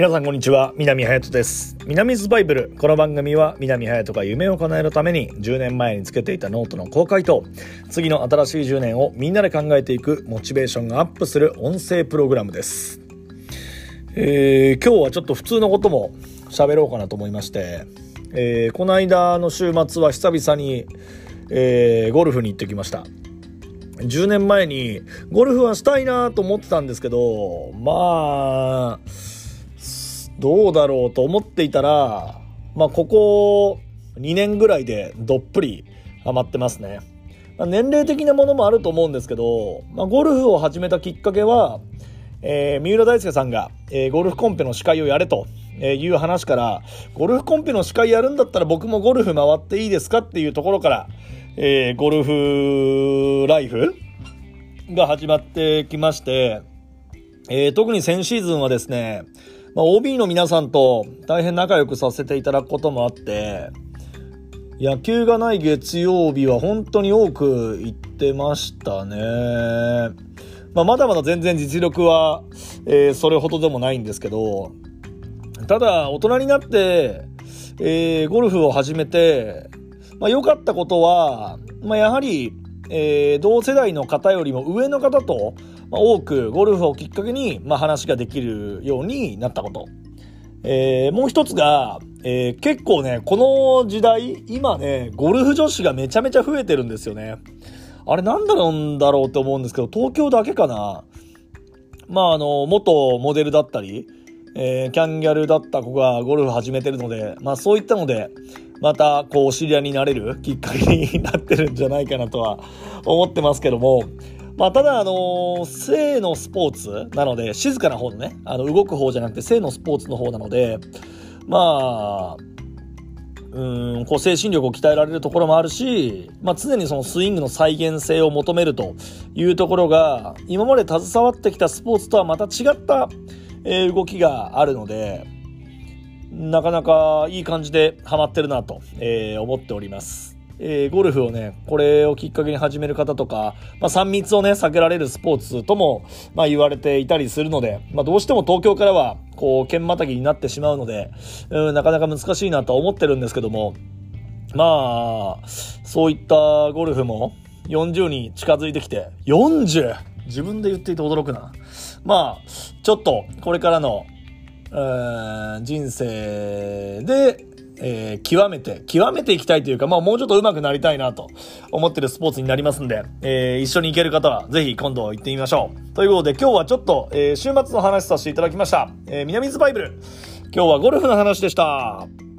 皆さんこんにちは。南隼人です。南ズバイブル。この番組は南隼人が夢を叶えるために10年前につけていたノートの公開と次の新しい10年をみんなで考えていくモチベーションがアップする音声プログラムです。えー、今日はちょっと普通のことも喋ろうかなと思いまして、えー、この間の週末は久々に、えー、ゴルフに行ってきました。10年前にゴルフはしたいなと思ってたんですけどまあどうだろうと思っていたら、まあ、ここ2年ぐらいでどっぷりハマってますね。年齢的なものもあると思うんですけど、まあ、ゴルフを始めたきっかけは、えー、三浦大輔さんが、えー、ゴルフコンペの司会をやれという話から、ゴルフコンペの司会やるんだったら僕もゴルフ回っていいですかっていうところから、えー、ゴルフライフが始まってきまして、えー、特に先シーズンはですね、まあ、OB の皆さんと大変仲良くさせていただくこともあって、野球がない月曜日は本当に多く行ってましたね。まあ、まだまだ全然実力は、えー、それほどでもないんですけど、ただ、大人になって、えー、ゴルフを始めて、まあ、良かったことは、まあ、やはり、えー、同世代の方よりも上の方と、まあ、多くゴルフをきっかけに、まあ、話ができるようになったこと。えー、もう一つが、えー、結構ね、この時代、今ね、ゴルフ女子がめちゃめちゃ増えてるんですよね。あれなんだろうんだろうって思うんですけど、東京だけかな。まあ、あの、元モデルだったり、えー、キャンギャルだった子がゴルフ始めてるので、まあそういったので、また、こう、お知り合いになれるきっかけになってるんじゃないかなとは思ってますけども、まあ、ただ、あのー、性のスポーツなので、静かな方のね、あの、動く方じゃなくて、性のスポーツの方なので、まあ、うん、こう精神力を鍛えられるところもあるし、まあ、常にそのスイングの再現性を求めるというところが、今まで携わってきたスポーツとはまた違った、えー、動きがあるので、なかなかいい感じでハマってるなと、えー、思っております。えー、ゴルフをね、これをきっかけに始める方とか、まあ、3密をね、避けられるスポーツとも、まあ、言われていたりするので、まあ、どうしても東京からは、こう、剣またぎになってしまうので、うん、なかなか難しいなとは思ってるんですけども、まあ、そういったゴルフも40に近づいてきて、40! 自分で言っていて驚くな。まあ、ちょっと、これからの、人生で、えー、極めて、極めていきたいというか、まあもうちょっと上手くなりたいなと思ってるスポーツになりますんで、えー、一緒に行ける方はぜひ今度行ってみましょう。ということで今日はちょっと、えー、週末の話させていただきました。えー、南ズバイブル。今日はゴルフの話でした。